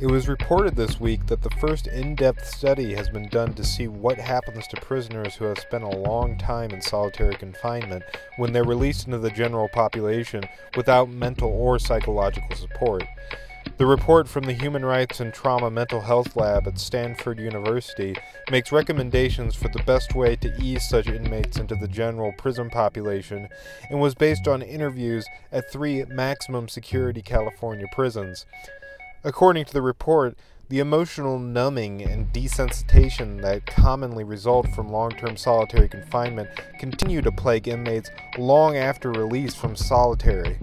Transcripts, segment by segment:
It was reported this week that the first in depth study has been done to see what happens to prisoners who have spent a long time in solitary confinement when they're released into the general population without mental or psychological support. The report from the Human Rights and Trauma Mental Health Lab at Stanford University makes recommendations for the best way to ease such inmates into the general prison population and was based on interviews at three maximum security California prisons. According to the report, the emotional numbing and desensitization that commonly result from long term solitary confinement continue to plague inmates long after release from solitary.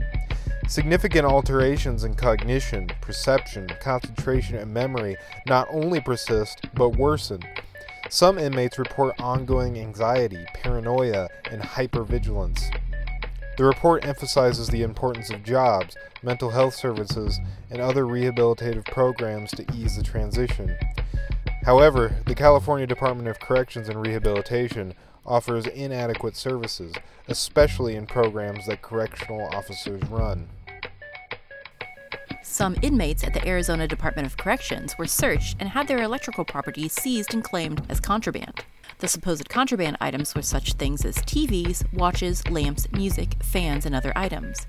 Significant alterations in cognition, perception, concentration, and memory not only persist but worsen. Some inmates report ongoing anxiety, paranoia, and hypervigilance. The report emphasizes the importance of jobs, mental health services, and other rehabilitative programs to ease the transition. However, the California Department of Corrections and Rehabilitation offers inadequate services, especially in programs that correctional officers run. Some inmates at the Arizona Department of Corrections were searched and had their electrical property seized and claimed as contraband. The supposed contraband items were such things as TVs, watches, lamps, music, fans, and other items.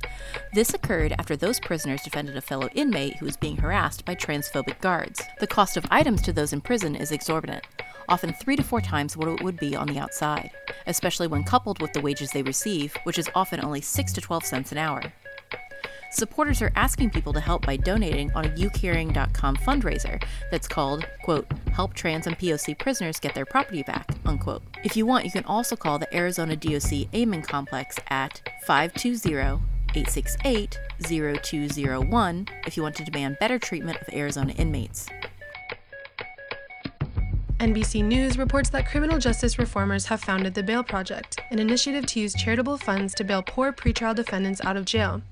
This occurred after those prisoners defended a fellow inmate who was being harassed by transphobic guards. The cost of items to those in prison is exorbitant, often three to four times what it would be on the outside, especially when coupled with the wages they receive, which is often only 6 to 12 cents an hour. Supporters are asking people to help by donating on a youcaring.com fundraiser that's called, quote, Help Trans and POC Prisoners Get Their Property Back, unquote. If you want, you can also call the Arizona DOC Amen Complex at 520 868 0201 if you want to demand better treatment of Arizona inmates. NBC News reports that criminal justice reformers have founded the Bail Project, an initiative to use charitable funds to bail poor pretrial defendants out of jail.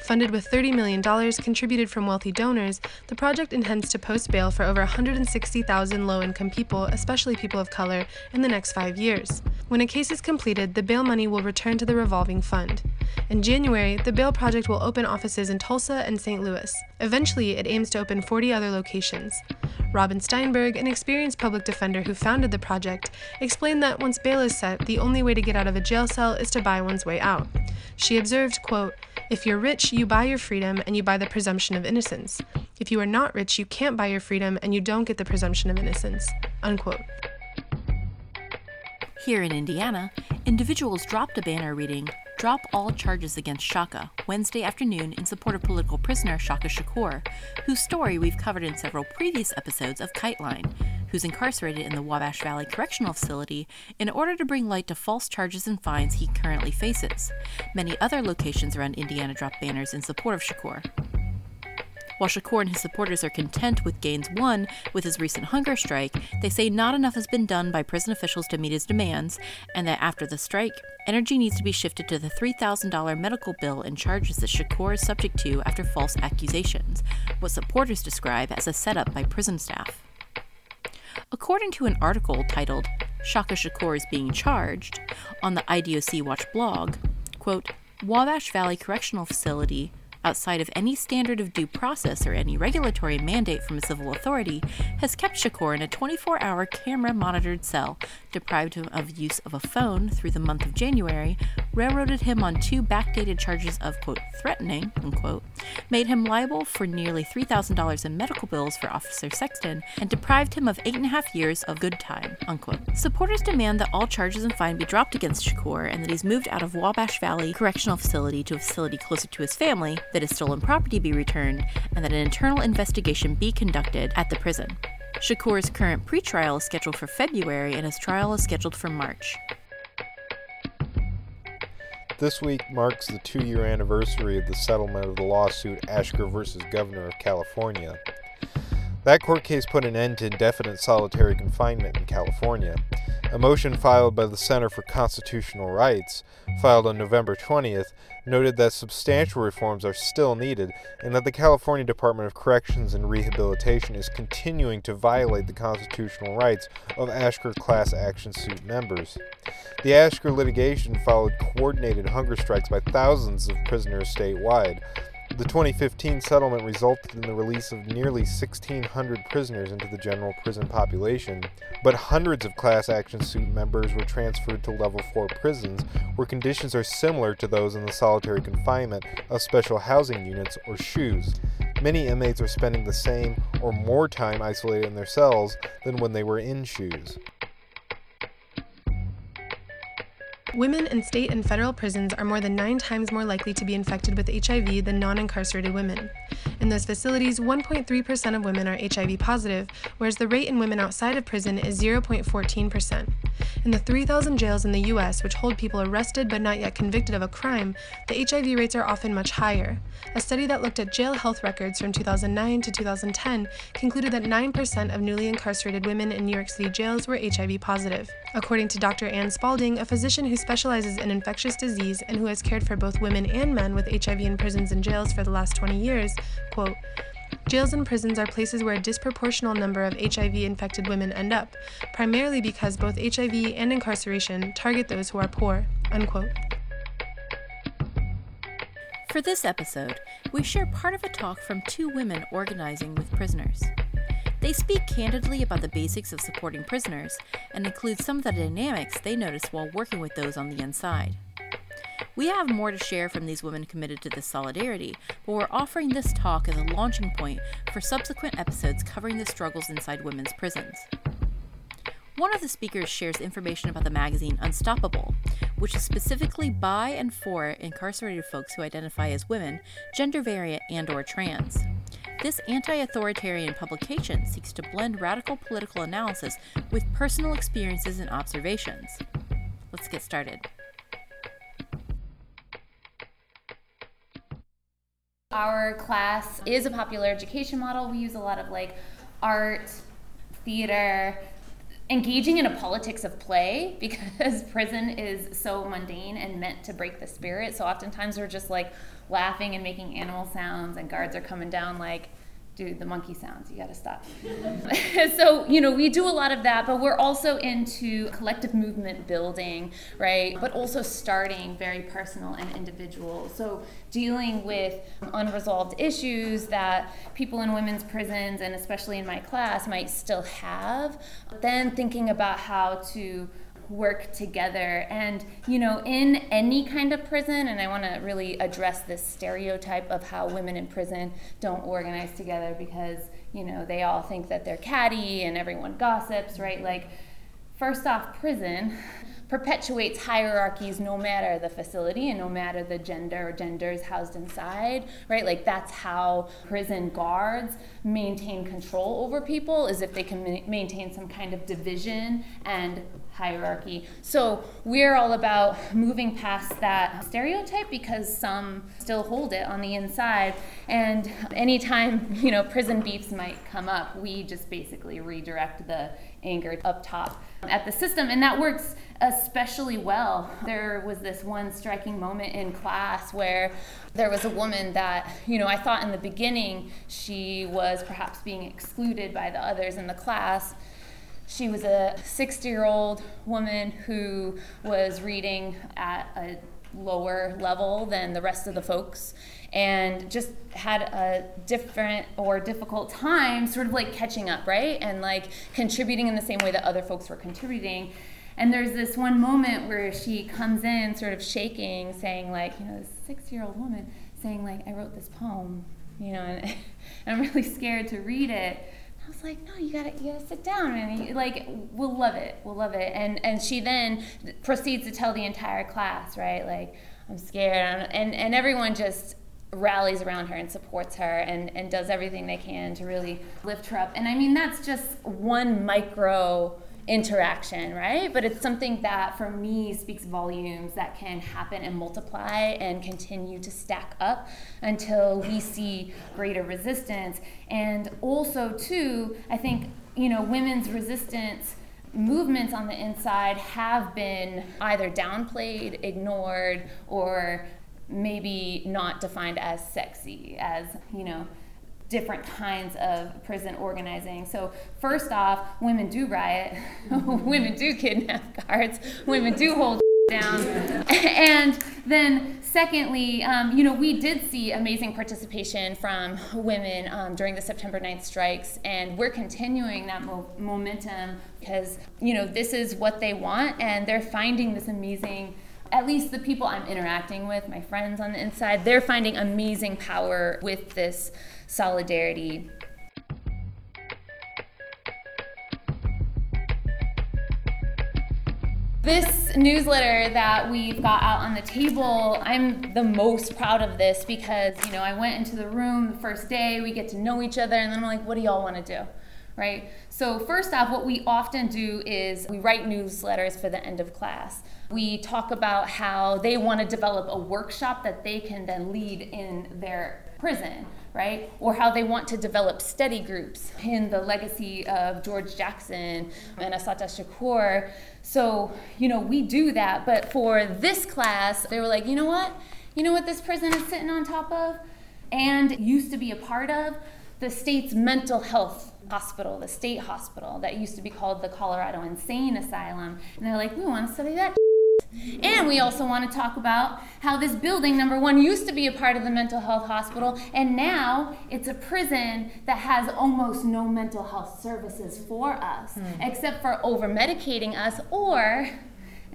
Funded with $30 million contributed from wealthy donors, the project intends to post bail for over 160,000 low income people, especially people of color, in the next five years. When a case is completed, the bail money will return to the revolving fund. In January, the Bail Project will open offices in Tulsa and St. Louis. Eventually, it aims to open 40 other locations. Robin Steinberg, an experienced public defender who founded the project, explained that once bail is set, the only way to get out of a jail cell is to buy one's way out. She observed, quote, If you're rich, you buy your freedom and you buy the presumption of innocence. If you are not rich, you can't buy your freedom and you don't get the presumption of innocence. Unquote. Here in Indiana, individuals dropped a banner reading, Drop all charges against Shaka Wednesday afternoon in support of political prisoner Shaka Shakur, whose story we've covered in several previous episodes of Kiteline, who's incarcerated in the Wabash Valley Correctional Facility in order to bring light to false charges and fines he currently faces. Many other locations around Indiana dropped banners in support of Shakur. While Shakur and his supporters are content with gains won with his recent hunger strike, they say not enough has been done by prison officials to meet his demands, and that after the strike, energy needs to be shifted to the $3,000 medical bill and charges that Shakur is subject to after false accusations, what supporters describe as a setup by prison staff. According to an article titled Shaka Shakur is being charged on the IDOC Watch blog, quote, Wabash Valley Correctional Facility outside of any standard of due process or any regulatory mandate from a civil authority, has kept Shakur in a 24 hour camera monitored cell, deprived him of use of a phone through the month of January, railroaded him on two backdated charges of, quote, threatening, unquote, made him liable for nearly $3,000 in medical bills for Officer Sexton, and deprived him of eight and a half years of good time, unquote. Supporters demand that all charges and fine be dropped against Shakur and that he's moved out of Wabash Valley Correctional Facility to a facility closer to his family, that his stolen property be returned, and that an internal investigation be conducted at the prison. Shakur's current pretrial is scheduled for February and his trial is scheduled for March. This week marks the two year anniversary of the settlement of the lawsuit Ashker versus Governor of California. That court case put an end to indefinite solitary confinement in California. A motion filed by the Center for Constitutional Rights, filed on November 20th, noted that substantial reforms are still needed and that the California Department of Corrections and Rehabilitation is continuing to violate the constitutional rights of Ashker class action suit members. The Ashker litigation followed coordinated hunger strikes by thousands of prisoners statewide. The 2015 settlement resulted in the release of nearly 1,600 prisoners into the general prison population, but hundreds of class action suit members were transferred to level 4 prisons where conditions are similar to those in the solitary confinement of special housing units or SHUs. Many inmates are spending the same or more time isolated in their cells than when they were in SHUs. Women in state and federal prisons are more than nine times more likely to be infected with HIV than non incarcerated women. In those facilities, 1.3% of women are HIV positive, whereas the rate in women outside of prison is 0.14%. In the 3,000 jails in the U.S., which hold people arrested but not yet convicted of a crime, the HIV rates are often much higher. A study that looked at jail health records from 2009 to 2010 concluded that 9% of newly incarcerated women in New York City jails were HIV positive. According to Dr. Ann Spalding, a physician who specializes in infectious disease and who has cared for both women and men with HIV in prisons and jails for the last 20 years, quote, Jails and prisons are places where a disproportional number of HIV infected women end up, primarily because both HIV and incarceration target those who are poor. Unquote. For this episode, we share part of a talk from two women organizing with prisoners. They speak candidly about the basics of supporting prisoners and include some of the dynamics they notice while working with those on the inside. We have more to share from these women committed to this solidarity, but we're offering this talk as a launching point for subsequent episodes covering the struggles inside women's prisons. One of the speakers shares information about the magazine Unstoppable, which is specifically by and for incarcerated folks who identify as women, gender variant, and or trans. This anti-authoritarian publication seeks to blend radical political analysis with personal experiences and observations. Let's get started. Our class is a popular education model. We use a lot of like art, theater, engaging in a politics of play because prison is so mundane and meant to break the spirit. So oftentimes we're just like laughing and making animal sounds, and guards are coming down like, dude, the monkey sounds, you gotta stop. so, you know, we do a lot of that, but we're also into collective movement building, right? But also starting very personal and individual. So, dealing with unresolved issues that people in women's prisons, and especially in my class, might still have, then thinking about how to work together. And, you know, in any kind of prison, and I want to really address this stereotype of how women in prison don't organize together because, you know, they all think that they're catty and everyone gossips, right? Like, first off, prison perpetuates hierarchies no matter the facility and no matter the gender or genders housed inside, right? Like that's how prison guards maintain control over people is if they can ma- maintain some kind of division and hierarchy. So we're all about moving past that stereotype because some still hold it on the inside. And anytime, you know, prison beefs might come up, we just basically redirect the anger up top at the system. And that works especially well. There was this one striking moment in class where there was a woman that, you know, I thought in the beginning she was perhaps being excluded by the others in the class. She was a 60 year old woman who was reading at a lower level than the rest of the folks and just had a different or difficult time sort of like catching up, right? And like contributing in the same way that other folks were contributing. And there's this one moment where she comes in sort of shaking, saying, like, you know, this six year old woman saying, like, I wrote this poem, you know, and, and I'm really scared to read it. I was like, no, you gotta, you gotta sit down, and like, we'll love it, we'll love it. And and she then proceeds to tell the entire class, right, like, I'm scared, and and everyone just rallies around her and supports her and and does everything they can to really lift her up. And I mean, that's just one micro interaction, right? But it's something that for me speaks volumes that can happen and multiply and continue to stack up until we see greater resistance. And also, too, I think, you know, women's resistance movements on the inside have been either downplayed, ignored, or maybe not defined as sexy, as, you know, different kinds of prison organizing. So, first off, women do riot, women do kidnap guards, women do hold down. and then, secondly, um, you know, we did see amazing participation from women um, during the September 9th strikes, and we're continuing that mo- momentum because, you know, this is what they want, and they're finding this amazing at least the people I'm interacting with, my friends on the inside, they're finding amazing power with this solidarity. This newsletter that we've got out on the table, I'm the most proud of this because, you know, I went into the room the first day, we get to know each other, and then I'm like, what do y'all want to do? Right? So, first off, what we often do is we write newsletters for the end of class. We talk about how they want to develop a workshop that they can then lead in their prison right? Or how they want to develop study groups in the legacy of George Jackson and Assata Shakur. So, you know, we do that. But for this class, they were like, you know what? You know what this prison is sitting on top of and used to be a part of? The state's mental health hospital, the state hospital that used to be called the Colorado Insane Asylum. And they're like, we want to study that. And we also want to talk about how this building, number one, used to be a part of the mental health hospital, and now it's a prison that has almost no mental health services for us, mm. except for over medicating us or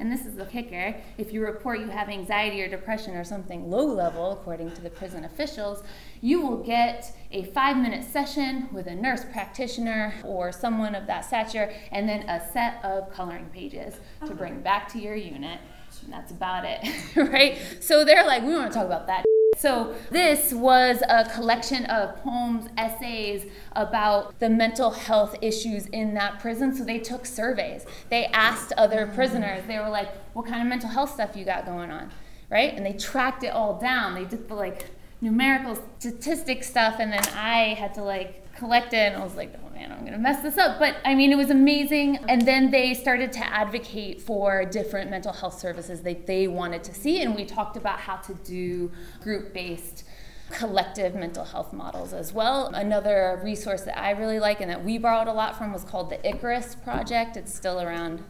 and this is the kicker if you report you have anxiety or depression or something low level, according to the prison officials, you will get a five minute session with a nurse practitioner or someone of that stature, and then a set of coloring pages to bring back to your unit. And that's about it, right? So they're like, we want to talk about that. So, this was a collection of poems, essays about the mental health issues in that prison. So, they took surveys. They asked other prisoners, they were like, What kind of mental health stuff you got going on? Right? And they tracked it all down. They did the like numerical statistic stuff, and then I had to like collect it, and I was like, oh man, I'm gonna mess this up. But I mean, it was amazing. And then they started to advocate for different mental health services that they wanted to see, and we talked about how to do group based collective mental health models as well. Another resource that I really like and that we borrowed a lot from was called the Icarus Project. It's still around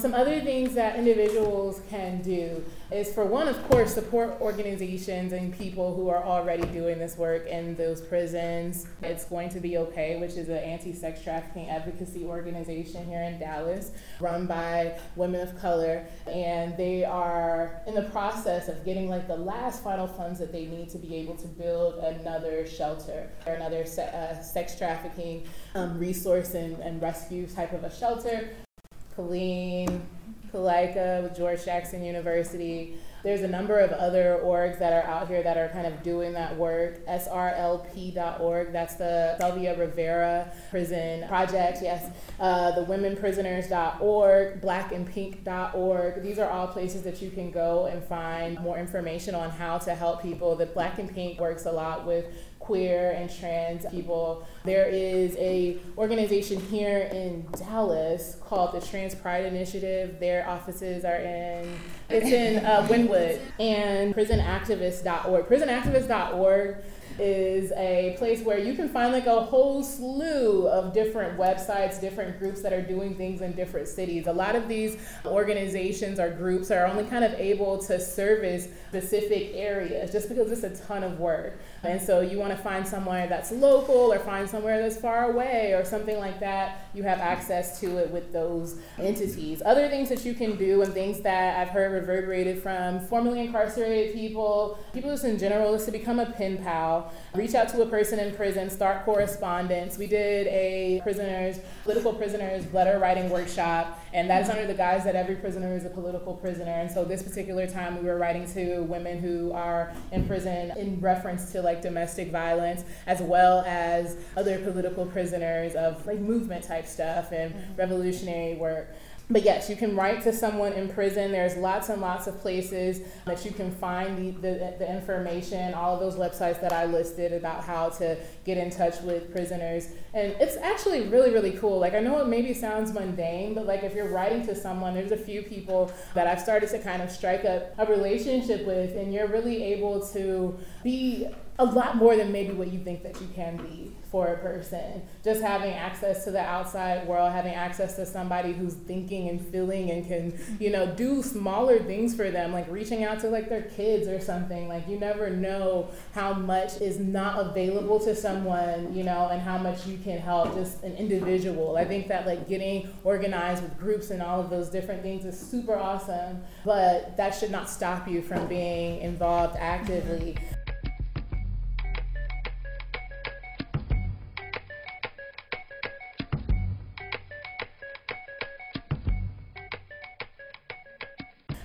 Some other things that individuals can do is for one, of course, support organizations and people who are already doing this work in those prisons. It's going to be okay, which is an anti-sex trafficking advocacy organization here in Dallas, run by women of color, and they are in the process of getting like the last final funds that they need to be able to build another shelter or another se- uh, sex trafficking um, resource and, and rescue type of a shelter Colleen, Kalaika with George Jackson University. There's a number of other orgs that are out here that are kind of doing that work. SRLP.org, that's the Sylvia Rivera Prison Project, yes. Uh, the womenprisoners.org, blackandpink.org. These are all places that you can go and find more information on how to help people. The Black and Pink works a lot with queer and trans people. There is a organization here in Dallas called the Trans Pride Initiative. Their offices are in it's in uh, Wynwood and prisonactivist.org. Prisonactivist.org is a place where you can find like a whole slew of different websites, different groups that are doing things in different cities. A lot of these organizations or groups are only kind of able to service specific areas just because it's a ton of work. And so you want to find somewhere that's local or find somewhere that's far away or something like that. You have access to it with those entities. Other things that you can do and things that I've heard reverberated from formerly incarcerated people, people just in general, is to become a pen pal reach out to a person in prison, start correspondence. We did a prisoners, political prisoners letter writing workshop, and that is under the guise that every prisoner is a political prisoner. And so this particular time we were writing to women who are in prison in reference to like domestic violence, as well as other political prisoners of like movement type stuff and mm-hmm. revolutionary work. But yes, you can write to someone in prison. There's lots and lots of places that you can find the, the, the, information, all of those websites that I listed about how to get in touch with prisoners. And it's actually really, really cool. Like, I know it maybe sounds mundane, but like if you're writing to someone, there's a few people that I've started to kind of strike up a relationship with, and you're really able to be a lot more than maybe what you think that you can be for a person. Just having access to the outside world, having access to somebody who's thinking and feeling and can, you know, do smaller things for them, like reaching out to like their kids or something. Like you never know how much is not available to someone, you know, and how much you can help just an individual. I think that like getting organized with groups and all of those different things is super awesome, but that should not stop you from being involved actively.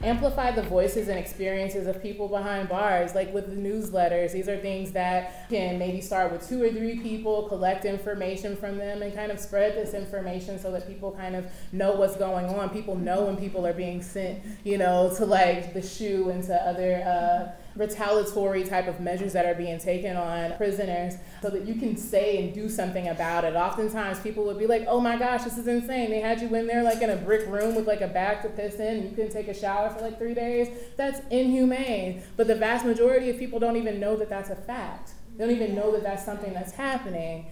Amplify the voices and experiences of people behind bars, like with the newsletters. These are things that can maybe start with two or three people, collect information from them, and kind of spread this information so that people kind of know what's going on. People know when people are being sent, you know, to like the SHU and to other. Uh, retaliatory type of measures that are being taken on prisoners so that you can say and do something about it. Oftentimes people would be like, oh my gosh, this is insane. They had you in there like in a brick room with like a bag to piss in you couldn't take a shower for like three days. That's inhumane. But the vast majority of people don't even know that that's a fact. They don't even know that that's something that's happening.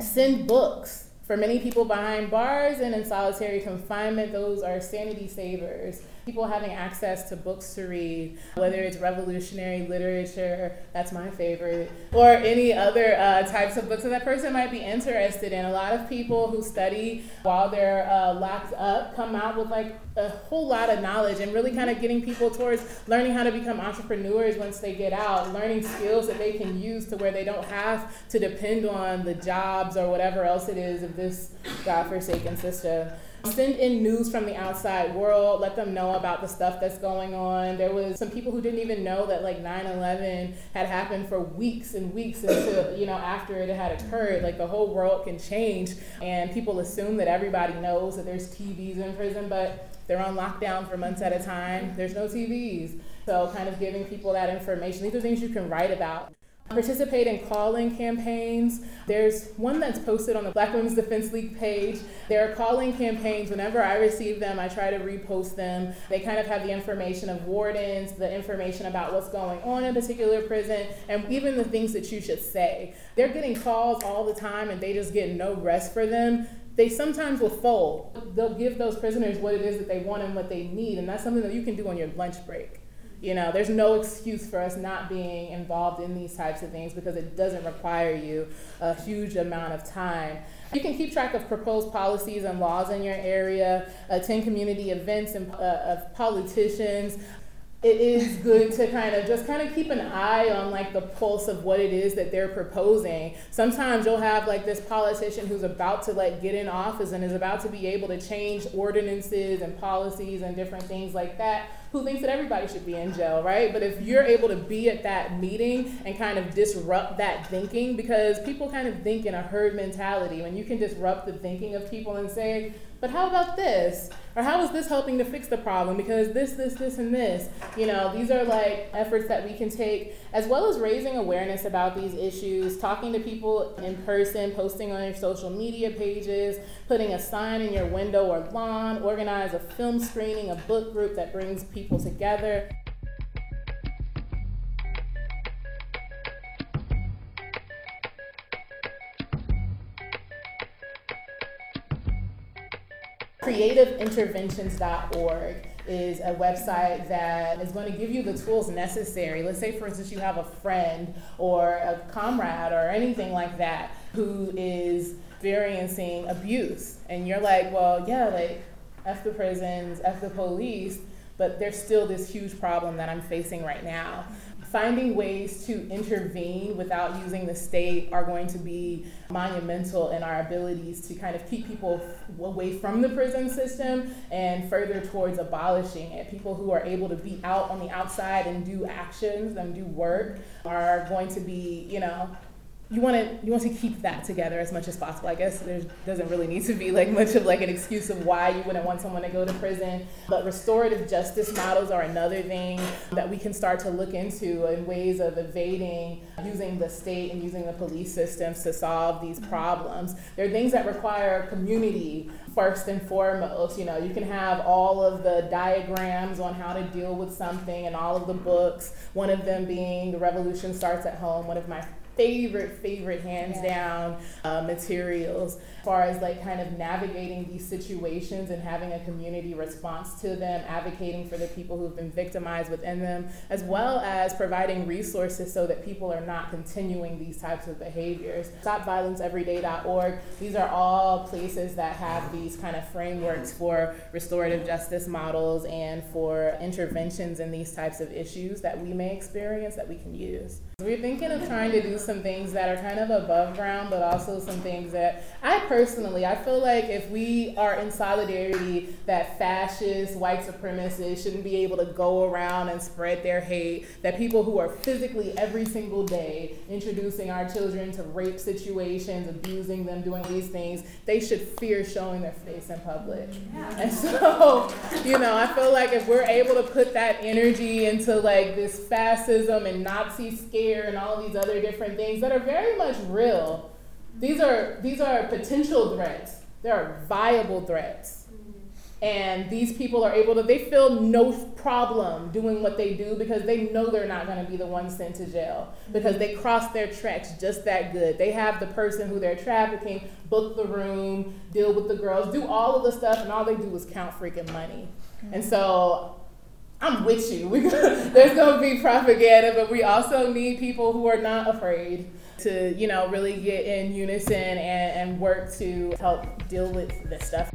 Send books. For many people behind bars and in solitary confinement, those are sanity savers people having access to books to read, whether it's revolutionary literature, that's my favorite, or any other uh, types of books that that person might be interested in. A lot of people who study while they're uh, locked up come out with like a whole lot of knowledge and really kind of getting people towards learning how to become entrepreneurs once they get out, learning skills that they can use to where they don't have to depend on the jobs or whatever else it is of this godforsaken system. Send in news from the outside world, let them know about the stuff that's going on. There was some people who didn't even know that like 9/11 had happened for weeks and weeks until, you know, after it had occurred. Like the whole world can change and people assume that everybody knows that there's TVs in prison, but they're on lockdown for months at a time. There's no TVs. So kind of giving people that information. These are things you can write about. Participate in calling campaigns. There's one that's posted on the Black Women's Defense League page. There are calling campaigns. Whenever I receive them, I try to repost them. They kind of have the information of wardens, the information about what's going on in a particular prison, and even the things that you should say. They're getting calls all the time and they just get no rest for them they sometimes will fold. They'll give those prisoners what it is that they want and what they need, and that's something that you can do on your lunch break. You know, there's no excuse for us not being involved in these types of things because it doesn't require you a huge amount of time. You can keep track of proposed policies and laws in your area, attend community events and, uh, of politicians, it is good to kind of just kind of keep an eye on like the pulse of what it is that they're proposing. Sometimes you'll have like this politician who's about to like get in office and is about to be able to change ordinances and policies and different things like that who thinks that everybody should be in jail, right? But if you're able to be at that meeting and kind of disrupt that thinking because people kind of think in a herd mentality when you can disrupt the thinking of people and say, "But how about this?" or how is this helping to fix the problem because this this this and this you know these are like efforts that we can take as well as raising awareness about these issues talking to people in person posting on your social media pages putting a sign in your window or lawn organize a film screening a book group that brings people together creativeinterventions.org is a website that is going to give you the tools necessary. Let's say, for instance, you have a friend or a comrade or anything like that who is experiencing abuse, and you're like, well, yeah, like, F the prisons, F the police, but there's still this huge problem that I'm facing right now finding ways to intervene without using the state are going to be monumental in our abilities to kind of keep people away from the prison system and further towards abolishing it. People who are able to be out on the outside and do actions and do work are going to be, you know, you want to you want to keep that together as much as possible. I guess there doesn't really need to be like much of like an excuse of why you wouldn't want someone to go to prison. But restorative justice models are another thing that we can start to look into in ways of evading using the state and using the police systems to solve these mm-hmm. problems. There are things that require community first and foremost. You know, you can have all of the diagrams on how to deal with something and all of the books. One of them being The Revolution Starts at Home, one of my favorite, favorite, hands down uh, materials as far as like kind of navigating these situations and having a community response to them, advocating for the people who've been victimized within them, as well as providing resources so that people are not continuing these types of behaviors. StopViolenceEveryday.org, these are all places that have these kind of frameworks for restorative justice models and for interventions in these types of issues that we may experience that we can use. We're thinking of trying to do some things that are kind of above ground, but also some things that I personally, I feel like if we are in solidarity that fascists, white supremacists shouldn't be able to go around and spread their hate, that people who are physically every single day introducing our children to rape situations, abusing them, doing these things, they should fear showing their face in public. Yeah. And so, you know, I feel like if we're able to put that energy into like this fascism and Nazi scare and all these other different things that are very much real. These are these are potential threats. They are viable threats. And these people are able to, they feel no problem doing what they do because they know they're not going to be the ones sent to jail because they cross their tracks just that good. They have the person who they're trafficking book the room, deal with the girls, do all of the stuff, and all they do is count freaking money. And so I'm with you. We, there's going to be propaganda, but we also need people who are not afraid to, you know, really get in unison and, and work to help deal with this stuff.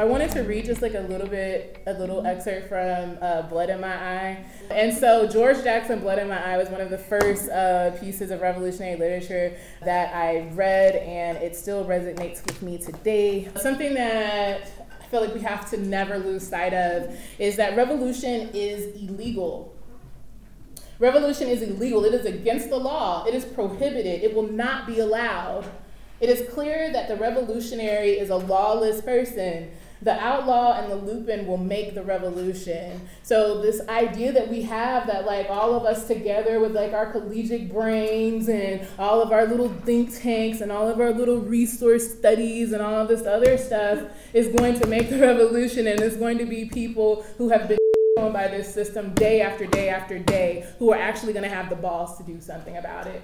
I wanted to read just like a little bit, a little excerpt from uh, Blood in My Eye. And so, George Jackson, Blood in My Eye was one of the first uh, pieces of revolutionary literature that I read, and it still resonates with me today. Something that I feel like we have to never lose sight of is that revolution is illegal. Revolution is illegal. It is against the law. It is prohibited. It will not be allowed. It is clear that the revolutionary is a lawless person the outlaw and the lumpen will make the revolution. So this idea that we have that like all of us together with like our collegiate brains and all of our little think tanks and all of our little resource studies and all of this other stuff is going to make the revolution and it's going to be people who have been by this system day after day after day who are actually going to have the balls to do something about it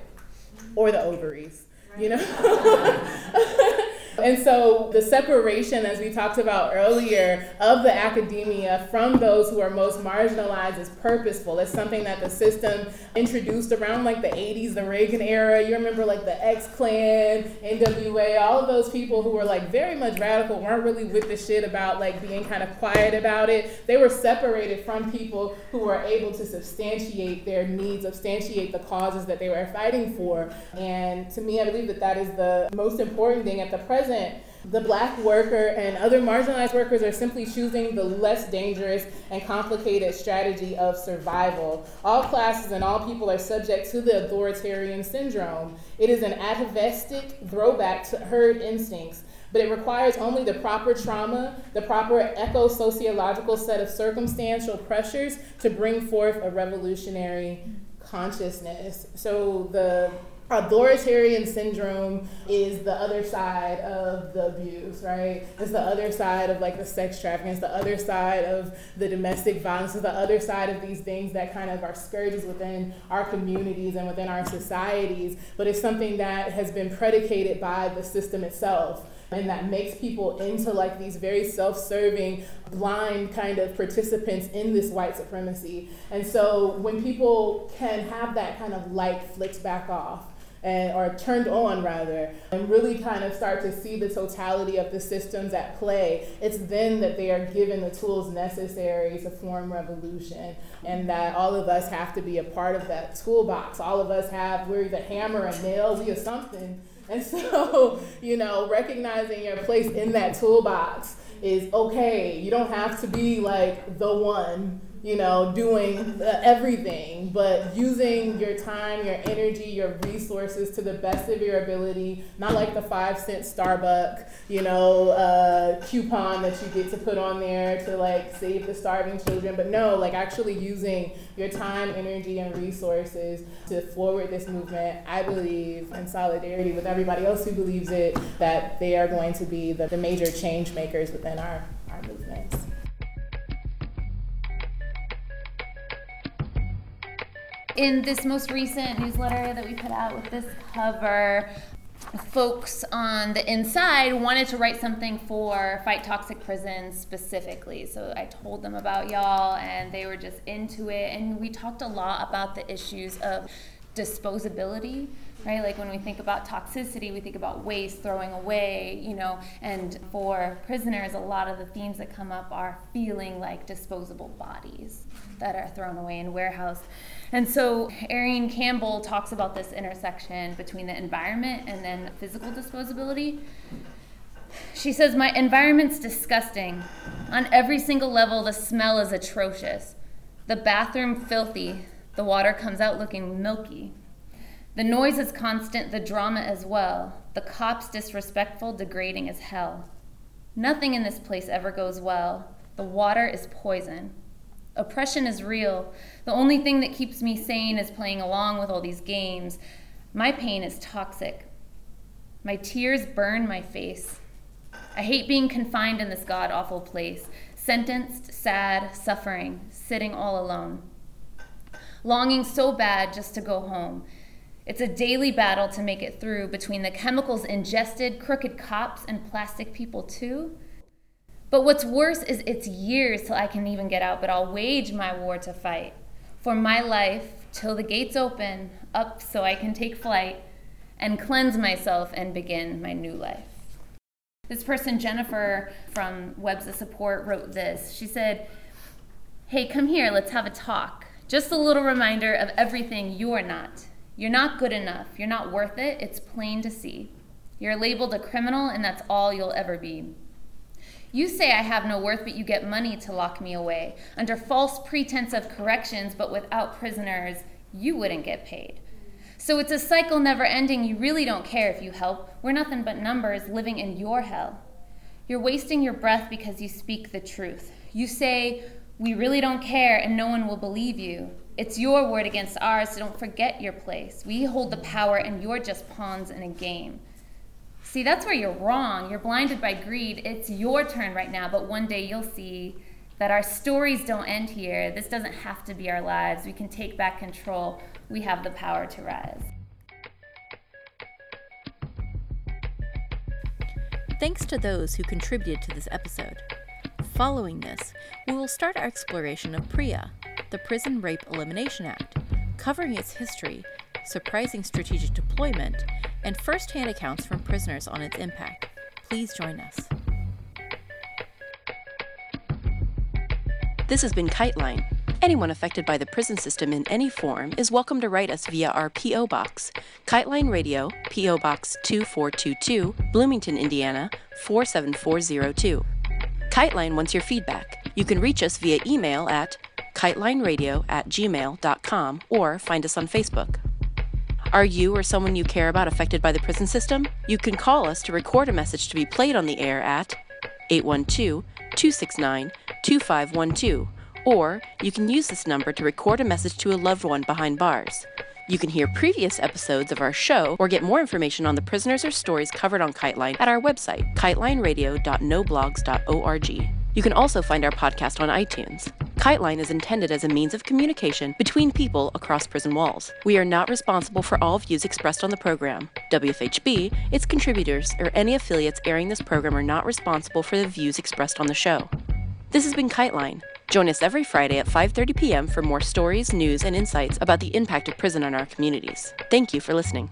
or the ovaries you know And so the separation, as we talked about earlier, of the academia from those who are most marginalized is purposeful. It's something that the system introduced around like the 80s, the Reagan era. You remember like the X Clan, NWA, all of those people who were like very much radical, weren't really with the shit about like being kind of quiet about it. They were separated from people who were able to substantiate their needs, substantiate the causes that they were fighting for. And to me, I believe that that is the most important thing at the present present, the black worker and other marginalized workers are simply choosing the less dangerous and complicated strategy of survival. All classes and all people are subject to the authoritarian syndrome. It is an atavistic throwback to herd instincts, but it requires only the proper trauma, the proper eco sociological set of circumstantial pressures to bring forth a revolutionary consciousness. So the authoritarian syndrome is the other side of the abuse, right? It's the other side of like the sex trafficking, it's the other side of the domestic violence, it's the other side of these things that kind of are scourges within our communities and within our societies, but it's something that has been predicated by the system itself and that makes people into like these very self-serving blind kind of participants in this white supremacy. And so when people can have that kind of light flicked back off and or turned on rather and really kind of start to see the totality of the systems at play it's then that they are given the tools necessary to form revolution and that all of us have to be a part of that toolbox. All of us have we're the hammer and nail we are something. And so you know recognizing your place in that toolbox is okay. You don't have to be like the one you know, doing uh, everything, but using your time, your energy, your resources to the best of your ability, not like the five cent Starbucks, you know, uh, coupon that you get to put on there to like save the starving children, but no, like actually using your time, energy, and resources to forward this movement. I believe in solidarity with everybody else who believes it that they are going to be the, the major change makers within our, our movements. In this most recent newsletter that we put out with this cover, folks on the inside wanted to write something for Fight Toxic Prisons specifically. So I told them about y'all, and they were just into it. And we talked a lot about the issues of disposability right like when we think about toxicity we think about waste throwing away you know and for prisoners a lot of the themes that come up are feeling like disposable bodies that are thrown away and warehoused and so Ariane Campbell talks about this intersection between the environment and then physical disposability. She says, My environment's disgusting. On every single level, the smell is atrocious. The bathroom filthy. The water comes out looking milky. The noise is constant, the drama as well. The cops disrespectful, degrading as hell. Nothing in this place ever goes well. The water is poison. Oppression is real. The only thing that keeps me sane is playing along with all these games. My pain is toxic. My tears burn my face. I hate being confined in this god awful place, sentenced, sad, suffering, sitting all alone. Longing so bad just to go home. It's a daily battle to make it through between the chemicals ingested, crooked cops, and plastic people, too. But what's worse is it's years till I can even get out, but I'll wage my war to fight for my life till the gates open up so I can take flight and cleanse myself and begin my new life. This person, Jennifer from Webs of Support, wrote this. She said, Hey, come here, let's have a talk. Just a little reminder of everything you are not. You're not good enough. You're not worth it. It's plain to see. You're labeled a criminal, and that's all you'll ever be. You say I have no worth, but you get money to lock me away. Under false pretense of corrections, but without prisoners, you wouldn't get paid. So it's a cycle never ending. You really don't care if you help. We're nothing but numbers living in your hell. You're wasting your breath because you speak the truth. You say, We really don't care, and no one will believe you. It's your word against ours, so don't forget your place. We hold the power, and you're just pawns in a game. See, that's where you're wrong. You're blinded by greed. It's your turn right now, but one day you'll see that our stories don't end here. This doesn't have to be our lives. We can take back control. We have the power to rise. Thanks to those who contributed to this episode. Following this, we will start our exploration of PREA, the Prison Rape Elimination Act, covering its history, surprising strategic deployment, and first hand accounts from prisoners on its impact. Please join us. This has been KiteLine. Anyone affected by the prison system in any form is welcome to write us via our P.O. Box, KiteLine Radio, P.O. Box 2422, Bloomington, Indiana 47402. KiteLine wants your feedback. You can reach us via email at kitelineradio at gmail.com or find us on Facebook. Are you or someone you care about affected by the prison system? You can call us to record a message to be played on the air at 812 269 2512, or you can use this number to record a message to a loved one behind bars. You can hear previous episodes of our show or get more information on the prisoners or stories covered on KiteLine at our website, kitelineradio.noblogs.org. You can also find our podcast on iTunes. KiteLine is intended as a means of communication between people across prison walls. We are not responsible for all views expressed on the program. WFHB, its contributors, or any affiliates airing this program are not responsible for the views expressed on the show. This has been KiteLine. Join us every Friday at 5:30 p.m. for more stories, news, and insights about the impact of prison on our communities. Thank you for listening.